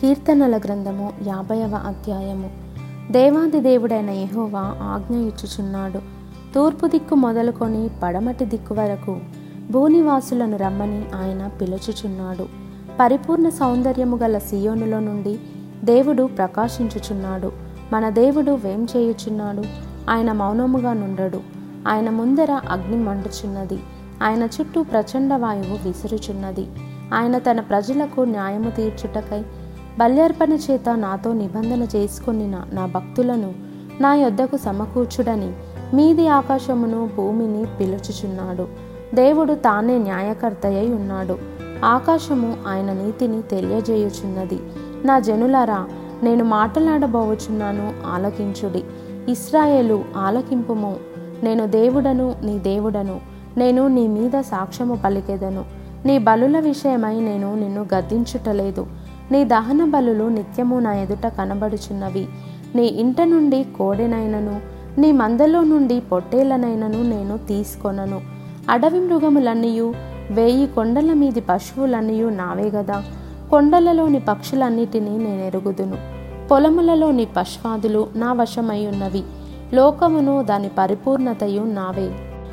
కీర్తనల గ్రంథము యాభైవ అధ్యాయము. దేవాది దేవుడైన యహోవా ఆజ్ఞ ఇచ్చుచున్నాడు. తూర్పు దిక్కు మొదలుకొని పడమటి దిక్కు వరకు భూనివాసులను రమ్మని ఆయన పిలుచుచున్నాడు. పరిపూర్ణ సౌందర్యము గల సియోనులో నుండి దేవుడు ప్రకాశించుచున్నాడు. మన దేవుడు వేం చేయుచున్నాడు? ఆయన మౌనముగా నుండడు. ఆయన ముందర అగ్ని మండుచున్నది. ఆయన చుట్టూ ప్రచండ వాయువు విసురుచున్నది. ఆయన తన ప్రజలకు న్యాయము తీర్చుటకై బల్యార్పణ చేత నాతో నిబంధన చేసుకుని నా భక్తులను నా యొద్దకు సమకూర్చుడని మీది ఆకాశమును భూమిని పిలుచుచున్నాడు. దేవుడు తానే న్యాయకర్తయ్య ఉన్నాడు. ఆకాశము ఆయన నీతిని తెలియజేయుచున్నది. నా జనులారా నేను మాట్లాడబోవచున్నాను ఆలకించుడి. ఇస్రాయేలు ఆలకింపుము. నేను దేవుడను నీ దేవుడను. నేను నీ మీద సాక్ష్యము పలికెదను. నీ బలుల విషయమై నేను నిన్ను గద్దించుటలేదు. నీ దహన బలులు నిత్యము నా ఎదుట కనబడుచున్నవి. నీ ఇంట నుండి కోడెనైనను నీ మందలో నుండి పొట్టేలనైనను నేను తీసుకొనను. అడవి మృగములన్నయూ వేయి కొండల మీది పశువులన్నయూ నావే గదా. కొండలలోని పక్షులన్నిటినీ నేను ఎరుగుదును. పొలములలోని పశ్వాదులు నా వశమై ఉన్నవి లోకమును దాని పరిపూర్ణతయు నావే.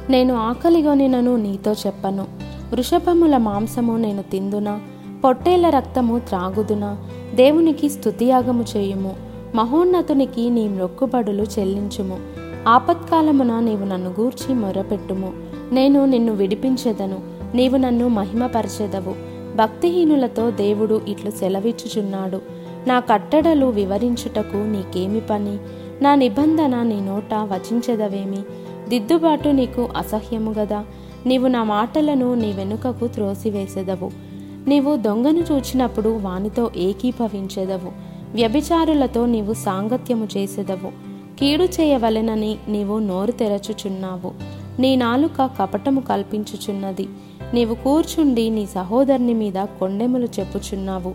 నేను ఆకలిగొనినను నీతో చెప్పను. వృషభముల మాంసము నేను తిందునా? పొట్టేళ్ళ రక్తము త్రాగుదునా? దేవునికి స్తుతియాగము చేయుము. మహోన్నతునికి నీ మొక్కుబడులు చెల్లించుము. ఆపత్కాలమున నీవు నన్ను గూర్చి మొరపెట్టుము. నేను నిన్ను విడిపించెదను. నీవు నన్ను మహిమపరచెదవు. భక్తిహీనులతో దేవుడు ఇట్లు సెలవిచ్చుచున్నాడు. నా కట్టడలు వివరించుటకు నీకేమి పని? నా నిబంధన నీ నోట వచించెదవేమి? దిద్దుబాటు నీకు అసహ్యము గదా? నీవు నా మాటలను నీ వెనుకకు త్రోసివేసెదవు. నీవు దొంగను చూచినప్పుడు వానితో ఏకీభవించెదవు. వ్యభిచారులతో నీవు సాంగత్యము చేసెదవు. కీడు చేయవలెనని నీవు నోరు తెరచుచున్నావు. నీ నాలుక కపటము కల్పించుచున్నది. నీవు కూర్చుండి నీ సహోదరుని మీద కొండెములు చెప్పుచున్నావు.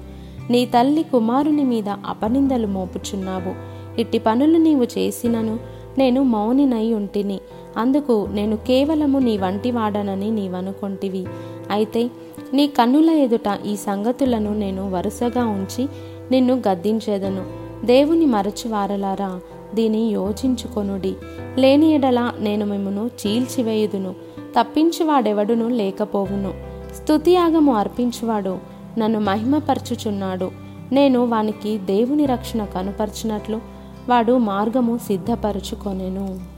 నీ తల్లి కుమారుని మీద అపనిందలు మోపుచున్నావు. ఇట్టి పనులు నీవు చేసినను నేను మౌనినై ఉంటిని. అందుకు నేను కేవలము నీ వంటివాడనని నీవనుకొంటివి. అయితే నీ కన్నుల ఎదుట ఈ సంగతులను నేను వరుసగా ఉంచి నిన్ను గద్దించేదను. దేవుని మరచువారలారా దీని యోచించుకొనుడి. లేని ఎడల నేను మిమ్మను చీల్చివేయుదును. తప్పించువాడెవడును లేకపోవును. స్తుతియాగము అర్పించువాడు నన్ను మహిమపరచుచున్నాడు. నేను వానికి దేవుని రక్షణ కనుపరచినట్లు వాడు మార్గము సిద్ధపరుచుకొనెను.